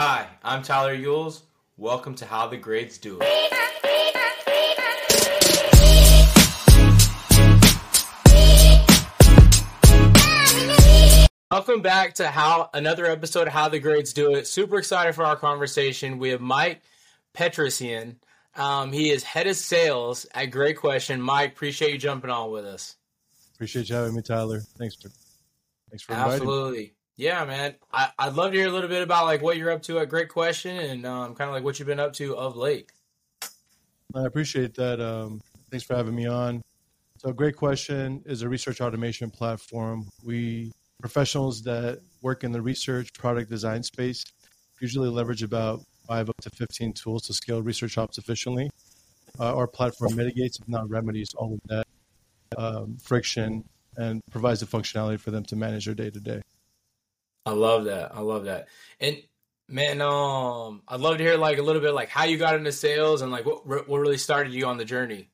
Hi, I'm Tyler Yules. Welcome to How the Greats Do It. Welcome back to how another episode of How the Greats Do It. Super excited for our conversation. We have Mike Petrosyan. Um, he is head of sales at Great Question. Mike, appreciate you jumping on with us. Appreciate you having me, Tyler. Thanks for thanks for inviting me. Absolutely. Yeah, man. I, I'd love to hear a little bit about like what you're up to A Great Question and um, kind of like what you've been up to of late. I appreciate that. Um, thanks for having me on. So, Great Question is a research automation platform. We professionals that work in the research product design space usually leverage about five up to 15 tools to scale research ops efficiently. Uh, our platform mitigates, if not remedies, all of that um, friction and provides the functionality for them to manage their day to day. I love that. I love that. And man, um, I'd love to hear like a little bit like how you got into sales and like what what really started you on the journey.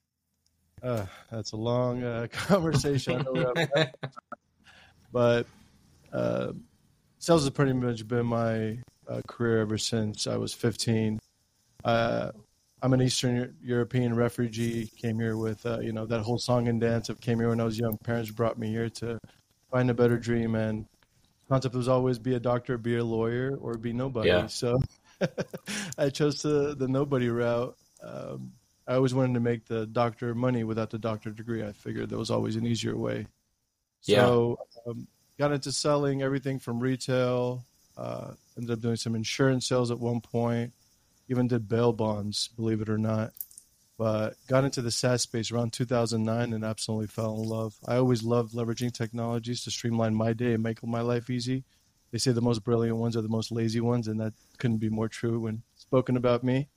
Uh, that's a long uh, conversation. But uh, sales has pretty much been my uh, career ever since I was 15. Uh, I'm an Eastern European refugee. Came here with uh, you know that whole song and dance of came here when I was young. Parents brought me here to find a better dream, and concept was always be a doctor, be a lawyer, or be nobody. Yeah. So I chose the the nobody route. Um, I always wanted to make the doctor money without the doctor degree. I figured there was always an easier way. So um, got into selling everything from retail. Uh, ended up doing some insurance sales at one point. Even did bail bonds, believe it or not. But got into the SaaS space around 2009 and absolutely fell in love. I always loved leveraging technologies to streamline my day and make my life easy. They say the most brilliant ones are the most lazy ones, and that couldn't be more true when spoken about me.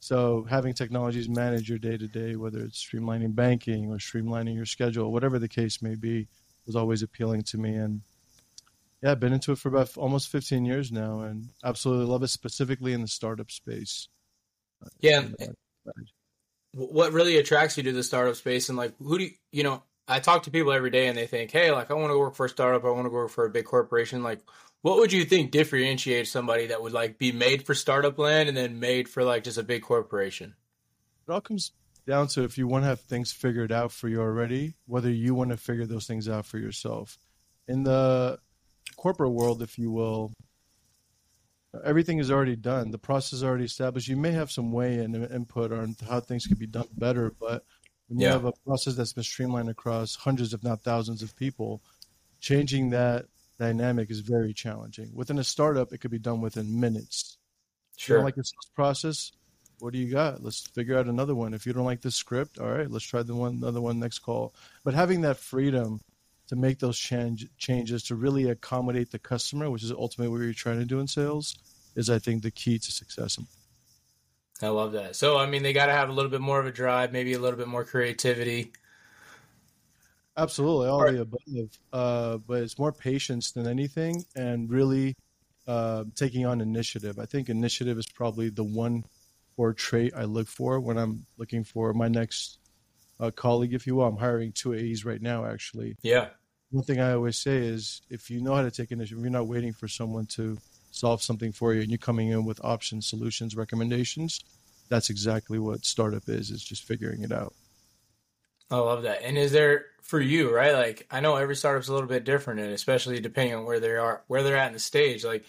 So having technologies manage your day to day, whether it's streamlining banking or streamlining your schedule, whatever the case may be, was always appealing to me. And yeah, I've been into it for about almost 15 years now, and absolutely love it, specifically in the startup space. Yeah. What really attracts you to the startup space and like who do you, you know, I talk to people every day and they think, "Hey, like I want to work for a startup, I want to work for a big corporation." Like what would you think differentiates somebody that would like be made for startup land and then made for like just a big corporation? It all comes down to if you want to have things figured out for you already, whether you want to figure those things out for yourself. In the corporate world, if you will, everything is already done. The process is already established. You may have some way and input on how things could be done better, but when you have a process that's been streamlined across hundreds, if not thousands, of people, changing that dynamic is very challenging. Within a startup, it could be done within minutes. If you don't like sales process, what do you got? Let's figure out another one. If you don't like the script, all right, let's try the one another one next call. But having that freedom to make those change, changes to really accommodate the customer, which is ultimately what you're trying to do in sales, is I think the key to success. I love that. So, I mean, they got to have a little bit more of a drive, maybe a little bit more creativity. Absolutely, all Right. the above. Uh, but it's more patience than anything, and really uh, taking on initiative. I think initiative is probably the one or trait I look for when I'm looking for my next uh, colleague, if you will. I'm hiring two AEs right now, actually. Yeah. One thing I always say is if you know how to take initiative, you're not waiting for someone to solve something for you, and you're coming in with options, solutions, recommendations. That's exactly what startup is. Is just figuring it out. I love that. And is there for you, right? Like I know every startup's a little bit different and especially depending on where they are where they're at in the stage. Like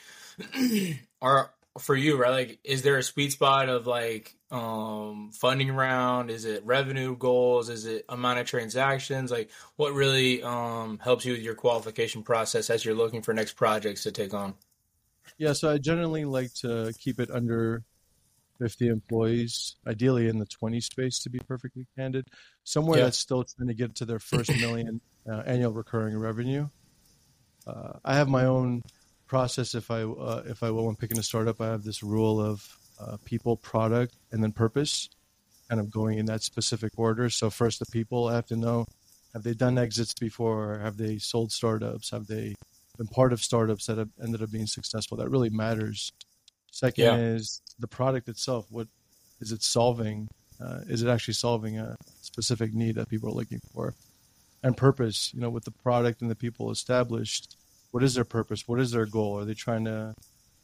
are for you, right? Like is there a sweet spot of like um funding round? Is it revenue goals? Is it amount of transactions? Like what really um helps you with your qualification process as you're looking for next projects to take on? Yeah, so I generally like to keep it under 50 employees, ideally in the 20 space, to be perfectly candid. Somewhere Yeah. that's still trying to get to their first million uh, annual recurring revenue. Uh, I have my own process. If I uh, if I will, when picking a startup, I have this rule of uh, people, product, and then purpose, kind of going in that specific order. So first, the people. I have to know have they done exits before? Have they sold startups? Have they been part of startups that have ended up being successful? That really matters. Second Yeah. is the product itself. What is it solving? Uh, is it actually solving a specific need that people are looking for? And purpose, you know, with the product and the people established, what is their purpose? What is their goal? Are they trying to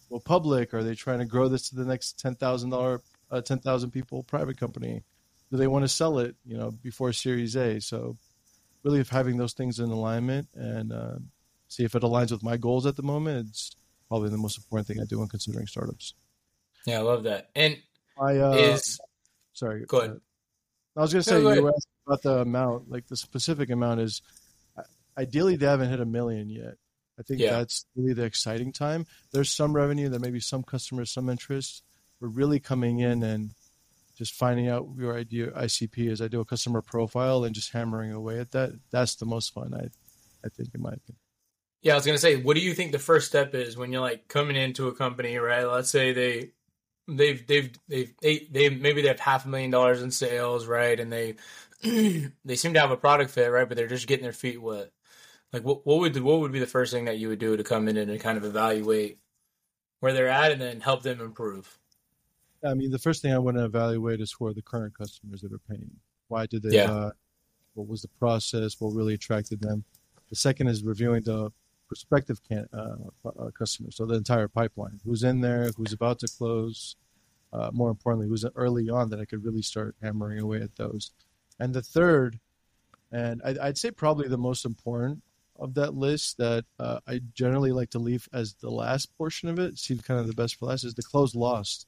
go public? Are they trying to grow this to the next ten thousand dollar, uh, ten thousand people private company? Do they want to sell it, you know, before Series A? So, really, if having those things in alignment and uh, see if it aligns with my goals at the moment, it's probably the most important thing I do when considering startups. Yeah, I love that. And I uh, is sorry. Go ahead. I was going to say no, you asking about the amount. Like the specific amount is ideally they haven't hit a million yet. I think yeah. that's really the exciting time. There's some revenue, there may be some customers, some interest. We're really coming in and just finding out your idea ICP is I do a customer profile and just hammering away at that. That's the most fun I I think in my opinion. Yeah, I was gonna say, what do you think the first step is when you're like coming into a company, right? Let's say they they've they've they've they, they maybe they have half a million dollars in sales, right? And they they seem to have a product fit, right? But they're just getting their feet wet. Like what what would what would be the first thing that you would do to come in and kind of evaluate where they're at and then help them improve? I mean, the first thing I want to evaluate is for the current customers that are paying. Why did they? Yeah. Uh, what was the process? What really attracted them? The second is reviewing the prospective can, uh, uh, customers, so the entire pipeline. Who's in there? Who's about to close? Uh, more importantly, who's early on that I could really start hammering away at those. And the third, and I'd, I'd say probably the most important of that list that uh, I generally like to leave as the last portion of it, see kind of the best for last, is the close lost.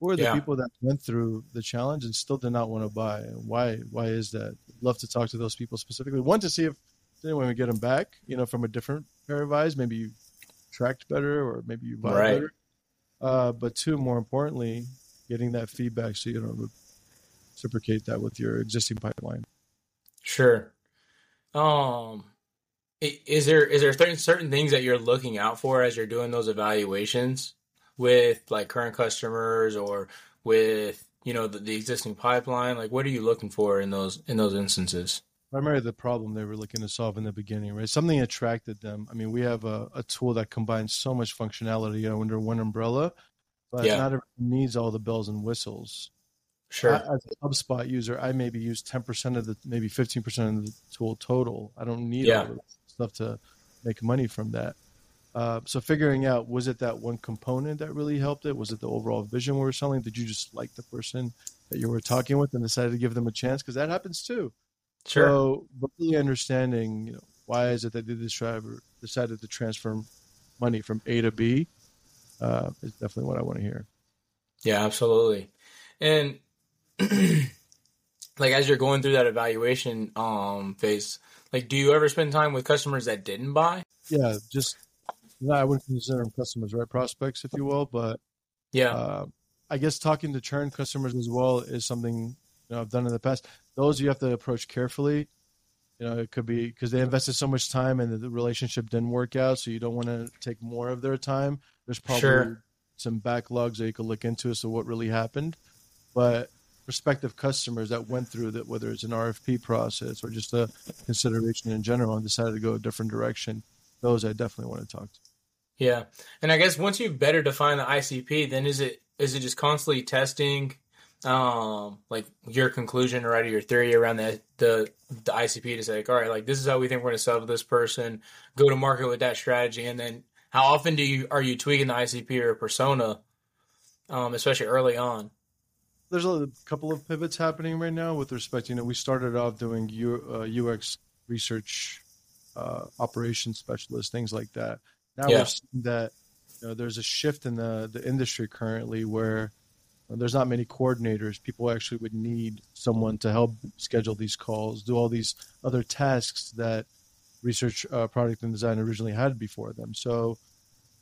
Who are the yeah. people that went through the challenge and still did not want to buy? Why? Why is that? love to talk to those people specifically. One to see if anyone we get them back, you know, from a different pair of eyes. Maybe you tracked better, or maybe you buy right. better. Uh, but two, more importantly, getting that feedback so you don't reciprocate that with your existing pipeline. Sure. Um, is there is there certain certain things that you're looking out for as you're doing those evaluations with like current customers or with you know the, the existing pipeline? Like, what are you looking for in those in those instances? primarily the problem they were looking to solve in the beginning, right? Something attracted them. I mean, we have a, a tool that combines so much functionality under one umbrella, but yeah. not everyone needs all the bells and whistles. Sure. I, as a HubSpot user, I maybe use 10% of the, maybe 15% of the tool total. I don't need yeah. all the stuff to make money from that. Uh, so figuring out was it that one component that really helped it? Was it the overall vision we were selling? Did you just like the person that you were talking with and decided to give them a chance? Because that happens too. Sure. So, really understanding, you know, why is it that this driver decided to transfer money from A to B uh, is definitely what I want to hear. Yeah, absolutely. And like as you're going through that evaluation um, phase, like, do you ever spend time with customers that didn't buy? Yeah, just I wouldn't consider them customers, right? Prospects, if you will, but yeah, uh, I guess talking to churn customers as well is something you know I've done in the past those you have to approach carefully. You know, it could be because they invested so much time and the relationship didn't work out, so you don't want to take more of their time. There's probably sure. some backlogs that you could look into as to what really happened. But prospective customers that went through that, whether it's an RFP process or just a consideration in general, and decided to go a different direction, those I definitely want to talk to. Yeah, and I guess once you've better defined the ICP, then is it is it just constantly testing um like your conclusion or right, your theory around the the the ICP to say like all right like this is how we think we're going to sell this person go to market with that strategy and then how often do you are you tweaking the ICP or persona um especially early on there's a couple of pivots happening right now with respect you know we started off doing U, uh, UX research uh, operations specialist things like that now yeah. we're seeing that you know, there's a shift in the the industry currently where there's not many coordinators. People actually would need someone to help schedule these calls, do all these other tasks that research, uh, product, and design originally had before them. So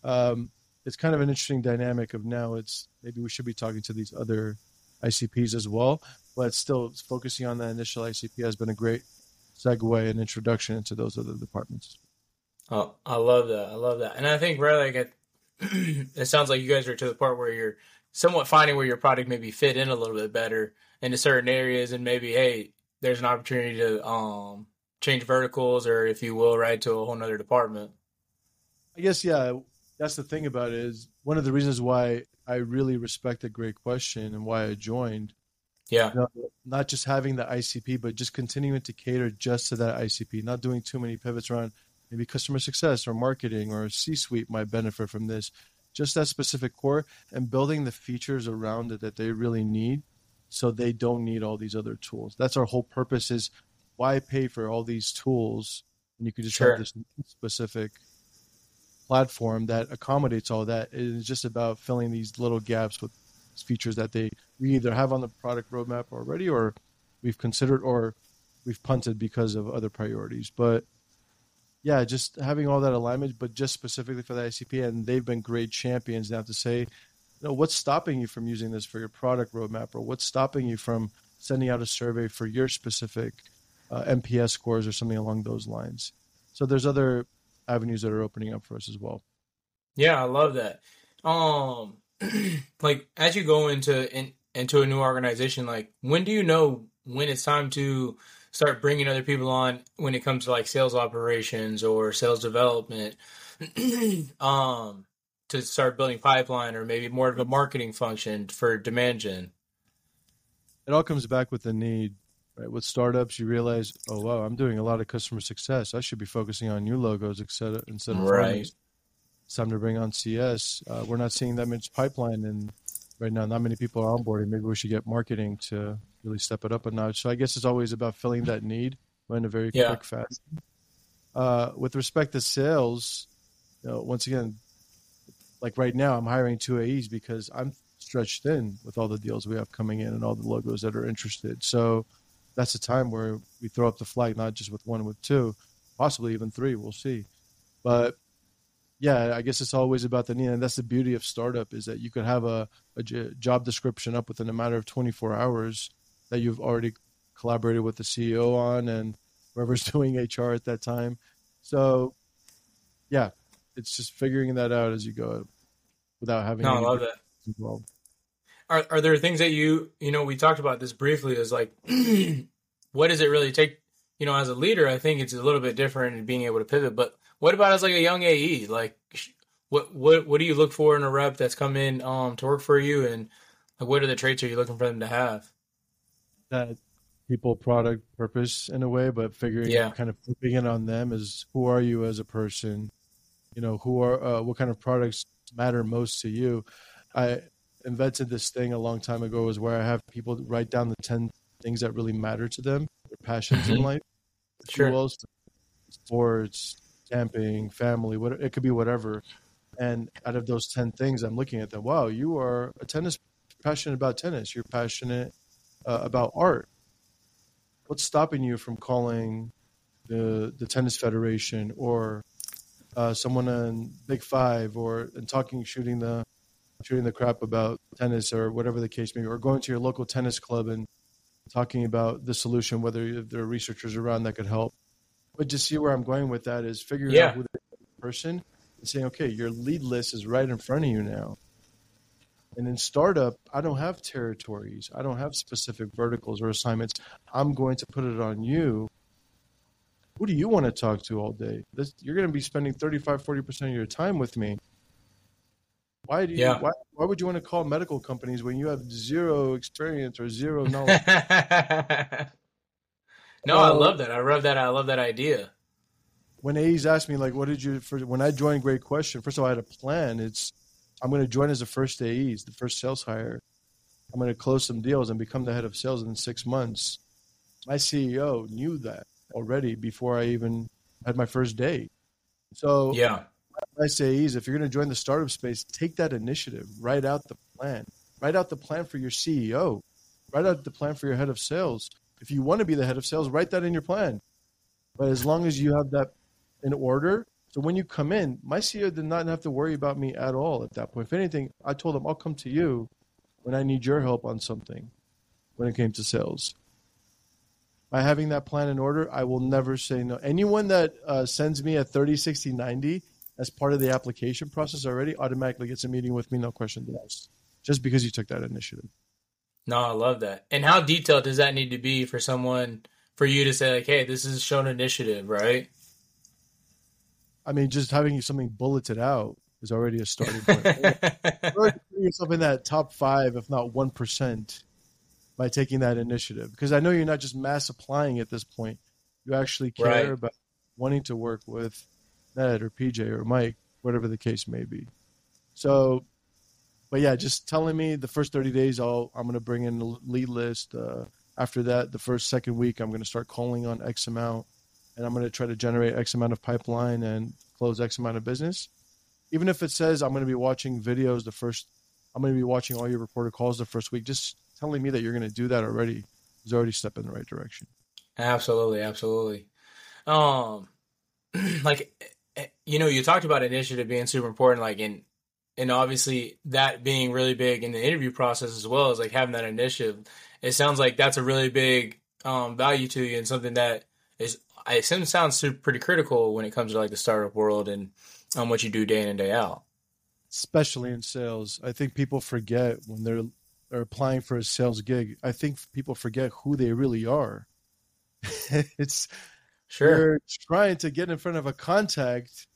um, it's kind of an interesting dynamic of now. It's maybe we should be talking to these other ICPs as well, but still focusing on the initial ICP has been a great segue and introduction into those other departments. Oh, I love that. I love that, and I think really, like it, it sounds like you guys are to the part where you're somewhat finding where your product maybe fit in a little bit better into certain areas and maybe hey there's an opportunity to um change verticals or if you will right to a whole nother department i guess yeah that's the thing about it is one of the reasons why i really respect a great question and why i joined yeah you know, not just having the icp but just continuing to cater just to that icp not doing too many pivots around maybe customer success or marketing or c suite might benefit from this just that specific core and building the features around it that they really need so they don't need all these other tools. That's our whole purpose is why pay for all these tools and you can just sure. have this specific platform that accommodates all that. It is just about filling these little gaps with features that they we either have on the product roadmap already or we've considered or we've punted because of other priorities. But yeah, just having all that alignment, but just specifically for the ICP, and they've been great champions now to say, you know, what's stopping you from using this for your product roadmap, or what's stopping you from sending out a survey for your specific uh, NPS scores or something along those lines. So there's other avenues that are opening up for us as well. Yeah, I love that. Um, like as you go into in, into a new organization, like when do you know when it's time to start bringing other people on when it comes to like sales operations or sales development um to start building pipeline or maybe more of a marketing function for demand gen it all comes back with the need right with startups you realize oh wow i'm doing a lot of customer success i should be focusing on new logos etc instead of right it's time to bring on cs uh, we're not seeing that much pipeline and right now not many people are onboarding maybe we should get marketing to really step it up a notch. So I guess it's always about filling that need in a very yeah. quick fashion. Uh, with respect to sales, you know, once again, like right now, I'm hiring two AEs because I'm stretched thin with all the deals we have coming in and all the logos that are interested. So that's a time where we throw up the flag, not just with one, with two, possibly even three. We'll see. But yeah, I guess it's always about the need, and that's the beauty of startup is that you could have a, a job description up within a matter of 24 hours that you've already collaborated with the CEO on and whoever's doing HR at that time. So, yeah, it's just figuring that out as you go without having. No, I love that. Involved. Are are there things that you you know we talked about this briefly? Is like, what does it really take? You know, as a leader, I think it's a little bit different in being able to pivot. But what about as like a young AE? Like, what what what do you look for in a rep that's come in um to work for you, and like, what are the traits are you looking for them to have? that people, product, purpose in a way, but figuring yeah. out kind of flipping it on them is who are you as a person? You know, who are uh, what kind of products matter most to you? I invented this thing a long time ago, is where I have people write down the ten things that really matter to them, their passions in mm-hmm. life. Sure. Else, sports, camping, family, what it could be, whatever. And out of those ten things, I'm looking at them. Wow, you are a tennis passionate about tennis. You're passionate uh, about art. What's stopping you from calling the the tennis federation or uh, someone in Big Five or and talking shooting the shooting the crap about tennis or whatever the case may be, or going to your local tennis club and talking about the solution, whether there are researchers around that could help. But just see where I'm going with that is figuring yeah. out who the person and saying, okay, your lead list is right in front of you now. And in startup, I don't have territories. I don't have specific verticals or assignments. I'm going to put it on you. Who do you want to talk to all day? This, you're going to be spending 35, 40% of your time with me. Why do you, yeah. why, why would you want to call medical companies when you have zero experience or zero knowledge? no, I love that. I love that. I love that idea. When A's asked me, like, what did you, for, when I joined Great Question, first of all, I had a plan. It's, I'm going to join as a first AEs, the first sales hire. I'm going to close some deals and become the head of sales in six months. My CEO knew that already before I even had my first day. So yeah, I say is if you're going to join the startup space, take that initiative. Write out the plan. Write out the plan for your CEO. Write out the plan for your head of sales. If you want to be the head of sales, write that in your plan. But as long as you have that in order, so when you come in, my CEO did not have to worry about me at all at that point. If anything, I told him I'll come to you when I need your help on something when it came to sales. By having that plan in order, I will never say no. Anyone that uh, sends me a 30, 60, 90 as part of the application process already automatically gets a meeting with me, no question asked, just because you took that initiative. No, I love that. And how detailed does that need to be for someone, for you to say, like, hey, this is shown initiative, right? I mean, just having something bulleted out is already a starting point. putting yourself in that top five, if not one percent, by taking that initiative. Because I know you're not just mass applying at this point. You actually care right. about wanting to work with Ned or PJ or Mike, whatever the case may be. So, but yeah, just telling me the first 30 days, I'll, I'm going to bring in the lead list. Uh, after that, the first, second week, I'm going to start calling on X amount and I'm going to try to generate X amount of pipeline and close X amount of business. Even if it says I'm going to be watching videos the first, I'm going to be watching all your recorded calls the first week, just telling me that you're going to do that already is already step in the right direction. Absolutely. Absolutely. Um, like, you know, you talked about initiative being super important, like in, and obviously that being really big in the interview process as well as like having that initiative. It sounds like that's a really big um, value to you and something that is I assume sounds pretty critical when it comes to like the startup world and um, what you do day in and day out. Especially in sales, I think people forget when they're they're applying for a sales gig. I think people forget who they really are. it's sure you're trying to get in front of a contact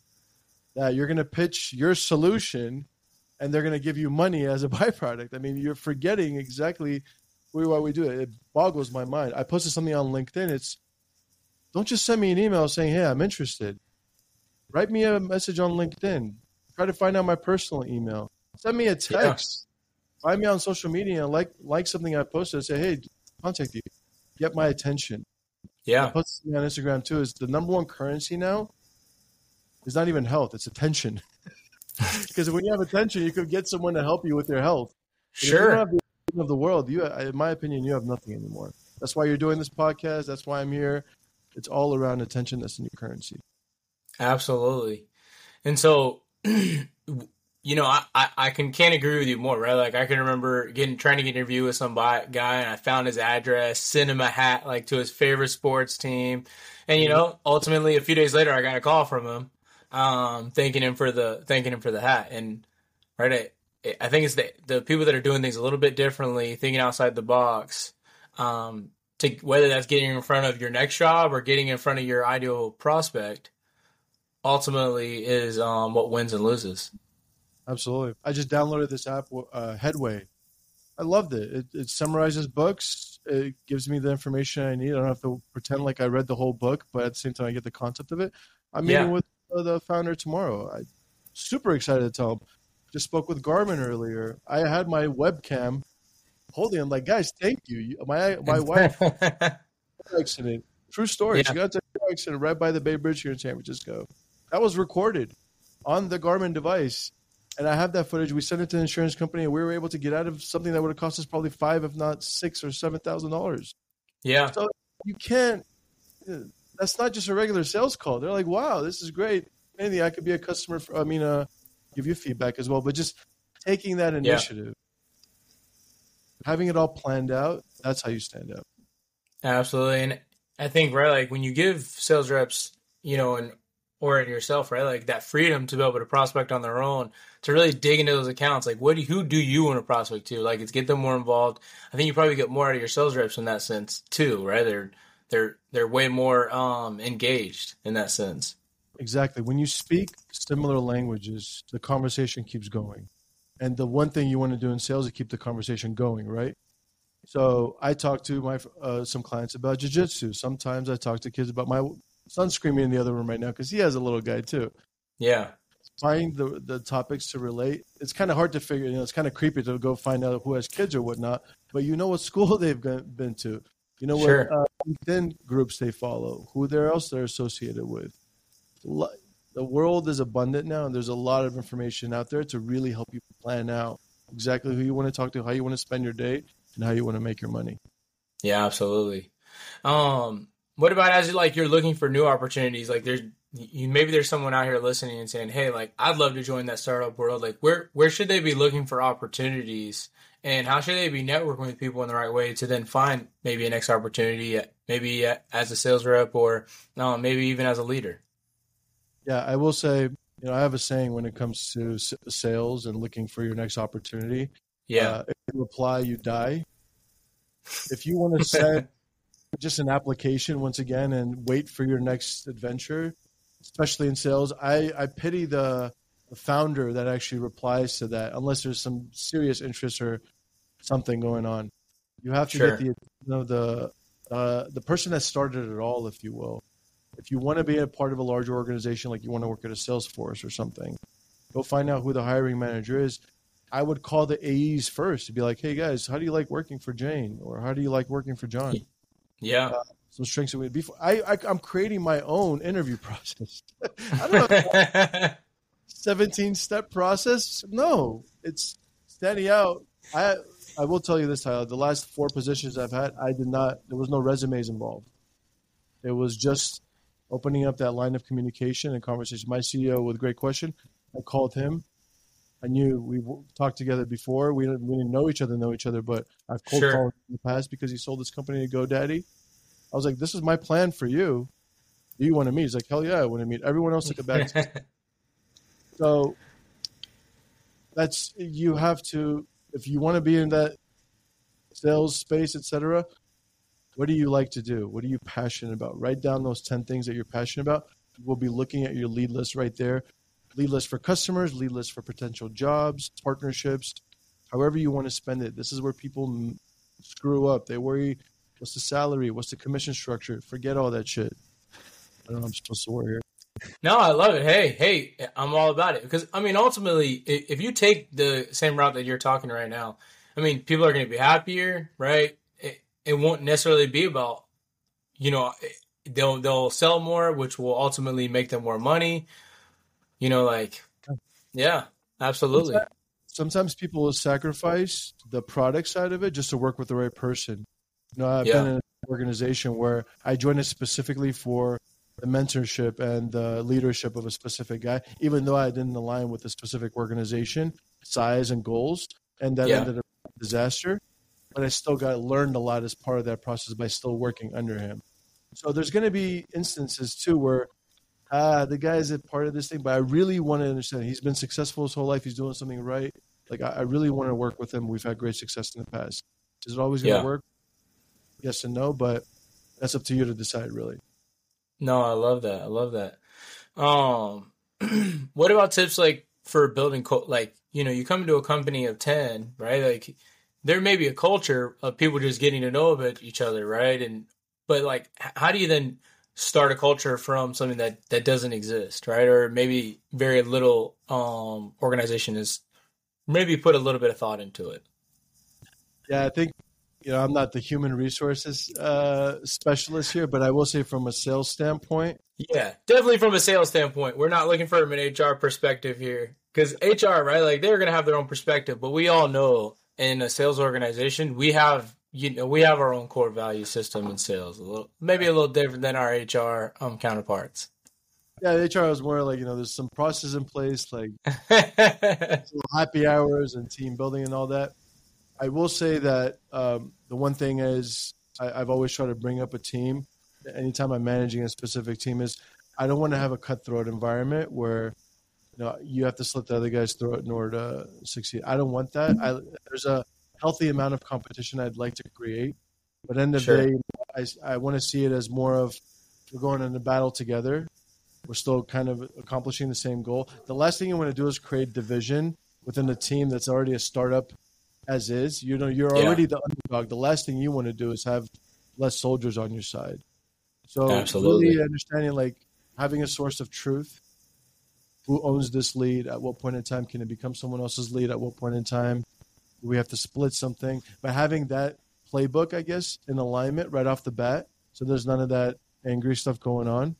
that you're going to pitch your solution, and they're going to give you money as a byproduct. I mean, you're forgetting exactly why we do it. It boggles my mind. I posted something on LinkedIn. It's don't just send me an email saying, "Hey, I'm interested." Write me a message on LinkedIn. Try to find out my personal email. Send me a text. Yeah. Find me on social media and like like something I posted. Say, "Hey, contact you. Get my attention." Yeah. I posted on Instagram too. Is the number one currency now? Is not even health; it's attention. because when you have attention, you could get someone to help you with their health. Sure. of the world, you, in my opinion, you have nothing anymore. That's why you're doing this podcast. That's why I'm here it's all around attention that's the new currency. Absolutely. And so, you know, I, I, I, can can't agree with you more, right? Like I can remember getting trying to get an interview with some guy and I found his address, sent him a hat like to his favorite sports team. And you know, ultimately a few days later I got a call from him, um, thanking him for the thanking him for the hat. And right I, I think it's the the people that are doing things a little bit differently, thinking outside the box, um, to whether that's getting in front of your next job or getting in front of your ideal prospect ultimately is um, what wins and loses absolutely i just downloaded this app uh, headway i loved it. it. it summarizes books it gives me the information i need i don't have to pretend like i read the whole book but at the same time i get the concept of it i'm meeting yeah. with the founder tomorrow I'm super excited to tell him just spoke with garmin earlier i had my webcam holding. I'm like, guys, thank you. My my wife accident. True story. Yeah. She got car accident right by the Bay Bridge here in San Francisco. That was recorded on the Garmin device, and I have that footage. We sent it to the insurance company, and we were able to get out of something that would have cost us probably five, if not six or seven thousand dollars. Yeah. So you can't. That's not just a regular sales call. They're like, "Wow, this is great." Anything I could be a customer. For, I mean, uh, give you feedback as well, but just taking that initiative. Yeah having it all planned out, that's how you stand out. Absolutely. And I think, right, like when you give sales reps, you know, and or in yourself, right, like that freedom to be able to prospect on their own, to really dig into those accounts, like what do who do you want to prospect to? Like it's get them more involved. I think you probably get more out of your sales reps in that sense too, right? They're they're they're way more um engaged in that sense. Exactly. When you speak similar languages, the conversation keeps going. And the one thing you want to do in sales is keep the conversation going, right? So I talk to my uh, some clients about jujitsu. Sometimes I talk to kids about my son's screaming in the other room right now because he has a little guy too. Yeah. Find the the topics to relate. It's kind of hard to figure. You know, it's kind of creepy to go find out who has kids or whatnot. But you know what school they've been to. You know sure. what uh, LinkedIn groups they follow. Who they're else they're associated with the world is abundant now and there's a lot of information out there to really help you plan out exactly who you want to talk to how you want to spend your day and how you want to make your money yeah absolutely um what about as like you're looking for new opportunities like there's you, maybe there's someone out here listening and saying hey like i'd love to join that startup world like where where should they be looking for opportunities and how should they be networking with people in the right way to then find maybe a next opportunity maybe as a sales rep or um, maybe even as a leader yeah, I will say, you know, I have a saying when it comes to sales and looking for your next opportunity. Yeah. Uh, if you apply, you die. If you want to set just an application once again and wait for your next adventure, especially in sales, I, I pity the, the founder that actually replies to that unless there's some serious interest or something going on. You have to sure. get the you know, the uh, the person that started it all, if you will if you want to be a part of a larger organization, like you want to work at a Salesforce or something, Go find out who the hiring manager is. I would call the AEs first to be like, "Hey guys, how do you like working for Jane, or how do you like working for John?" Yeah. Uh, some strengths and weaknesses. I, I I'm creating my own interview process. I don't know. 17 step process? No, it's standing out. I I will tell you this, Tyler. The last four positions I've had, I did not. There was no resumes involved. It was just opening up that line of communication and conversation. My CEO with great question. I called him. I knew we talked together before. We didn't, we didn't know each other, know each other, but I've cold sure. called in the past because he sold this company to GoDaddy. I was like, "This is my plan for you. Do you want to meet?" He's like, "Hell yeah, I want to meet." Everyone else took a back. so that's you have to if you want to be in that sales space, etc. What do you like to do? What are you passionate about? Write down those ten things that you're passionate about. We'll be looking at your lead list right there. Lead list for customers, lead list for potential jobs, partnerships, however you want to spend it. This is where people screw up. They worry What's the salary? What's the commission structure? Forget all that shit. I don't know I'm supposed to work here. No, I love it. Hey, hey, I'm all about it because I mean, ultimately, if you take the same route that you're talking right now, I mean, people are going to be happier, right? It, it won't necessarily be about, you know, eh, they'll they'll sell more, which will ultimately make them more money. You know, like, yeah, absolutely. Sometimes, sometimes people will sacrifice the product side of it just to work with the right person. You know, I've yeah. been in an organization where I joined it specifically for the mentorship and the leadership of a specific guy, even though I didn't align with the specific organization size and goals, and that yeah. ended up a disaster. But I still got learned a lot as part of that process by still working under him. So there's going to be instances too where ah, the guy is a part of this thing, but I really want to understand. He's been successful his whole life. He's doing something right. Like I, I really want to work with him. We've had great success in the past. Is it always going to yeah. work? yes and no, but that's up to you to decide, really. No, I love that. I love that. Um, what about tips like for building, co- like you know, you come into a company of ten, right? Like there may be a culture of people just getting to know about each other, right? And but like, how do you then start a culture from something that that doesn't exist, right? Or maybe very little um organization is maybe put a little bit of thought into it. Yeah, I think you know, I'm not the human resources uh, specialist here, but I will say from a sales standpoint. Yeah, definitely from a sales standpoint. We're not looking from an HR perspective here because HR, right? Like they're going to have their own perspective, but we all know in a sales organization, we have you know we have our own core value system in sales, a little maybe a little different than our HR um, counterparts. Yeah, HR is more like you know, there's some process in place, like happy hours and team building and all that. I will say that um, the one thing is I, have always tried to bring up a team. Anytime I'm managing a specific team, is I don't want to have a cutthroat environment where you know you have to slit the other guy's throat in order to succeed. I don't want that. I, there's a healthy amount of competition I'd like to create, but end of sure. the day, I, I want to see it as more of we're going into battle together. We're still kind of accomplishing the same goal. The last thing you want to do is create division within a team that's already a startup as is. You know, you're already yeah. the underdog. The last thing you want to do is have less soldiers on your side. So Absolutely. really understanding like having a source of truth. Who owns this lead? At what point in time can it become someone else's lead? At what point in time we have to split something? But having that playbook, I guess, in alignment right off the bat, so there's none of that angry stuff going on.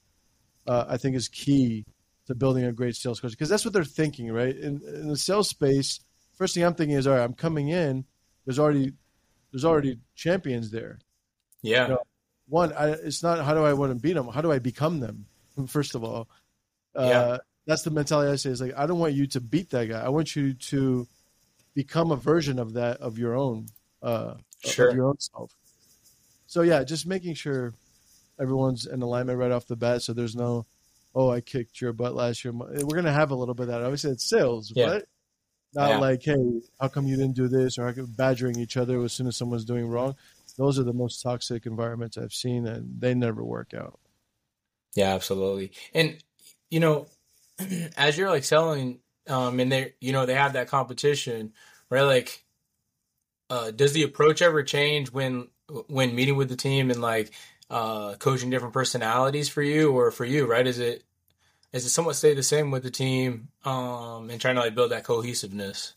Uh, I think is key to building a great sales culture because that's what they're thinking, right? In, in the sales space, first thing I'm thinking is, all right, I'm coming in. There's already there's already champions there. Yeah. You know, one, I, it's not how do I want to beat them? How do I become them? First of all, uh, yeah. that's the mentality I say. Is like I don't want you to beat that guy. I want you to become a version of that of your own, uh, sure. of your own self. So yeah, just making sure everyone's in alignment right off the bat. So there's no, oh, I kicked your butt last year. We're gonna have a little bit of that. Obviously, it's sales, yeah. right? Not yeah. like, hey, how come you didn't do this, or badgering each other as soon as someone's doing wrong. Those are the most toxic environments I've seen, and they never work out. Yeah, absolutely. And you know, as you're like selling, um, and they, you know, they have that competition, right? Like, uh, does the approach ever change when when meeting with the team and like uh, coaching different personalities for you or for you, right? Is it is it somewhat stay the same with the team um, and trying to like build that cohesiveness?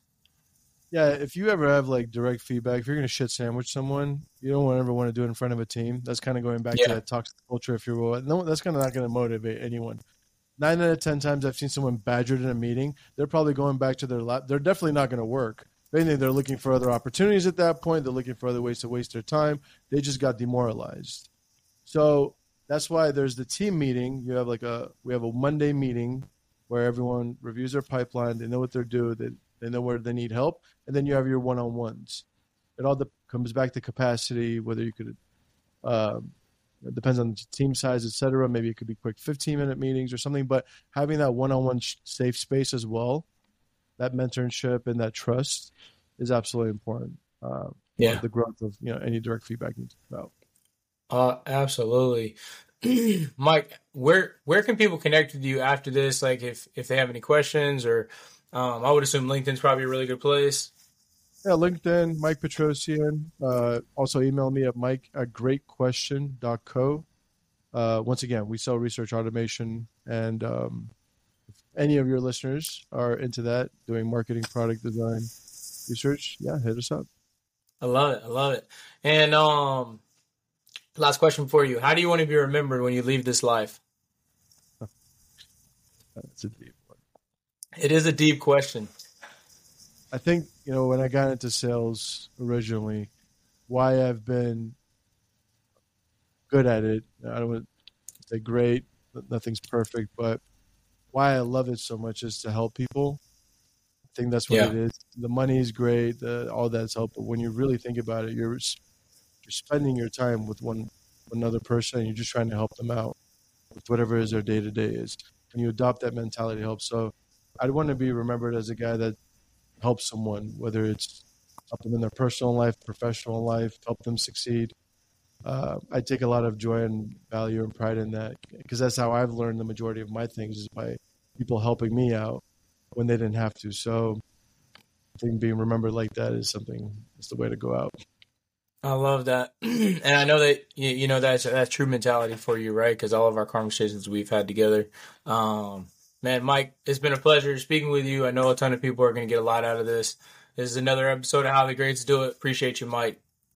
Yeah, if you ever have like direct feedback, if you're going to shit sandwich someone, you don't ever want to do it in front of a team. That's kind of going back yeah. to that toxic culture, if you will. No, that's kind of not going to motivate anyone. Nine out of ten times I've seen someone badgered in a meeting, they're probably going back to their lab. They're definitely not going to work. If anything, they're looking for other opportunities at that point. They're looking for other ways to waste their time. They just got demoralized. So that's why there's the team meeting. You have like a we have a Monday meeting where everyone reviews their pipeline. They know what they're doing. They, they know where they need help, and then you have your one-on-ones. It all de- comes back to capacity, whether you could. Um, it depends on the team size, etc. Maybe it could be quick 15 minute meetings or something, but having that one on one safe space as well, that mentorship and that trust is absolutely important. Uh, yeah. The growth of you know any direct feedback needs about. Uh, absolutely. Mike, where where can people connect with you after this? Like if if they have any questions or um, I would assume LinkedIn's probably a really good place. Yeah, LinkedIn, Mike Petrosyan. Uh, also email me at mike at greatquestion.co. Uh, once again, we sell research automation. And um, if any of your listeners are into that, doing marketing, product design, research, yeah, hit us up. I love it. I love it. And um, last question for you How do you want to be remembered when you leave this life? That's a deep one. It is a deep question. I think you know when I got into sales originally, why I've been good at it. I don't want to say great, nothing's perfect, but why I love it so much is to help people. I think that's what yeah. it is. The money is great, the, all that's helpful. When you really think about it, you're you're spending your time with one another person, and you're just trying to help them out with whatever is their day to day is. When you adopt that mentality, it helps. So, I'd want to be remembered as a guy that help someone, whether it's help them in their personal life, professional life, help them succeed. Uh, I take a lot of joy and value and pride in that because that's how I've learned the majority of my things is by people helping me out when they didn't have to. So I think being remembered like that is something is the way to go out. I love that, and I know that you, know that's that's true mentality for you, right? Because all of our conversations we've had together, um, Man, Mike, it's been a pleasure speaking with you. I know a ton of people are going to get a lot out of this. This is another episode of How the Greats Do It. Appreciate you, Mike.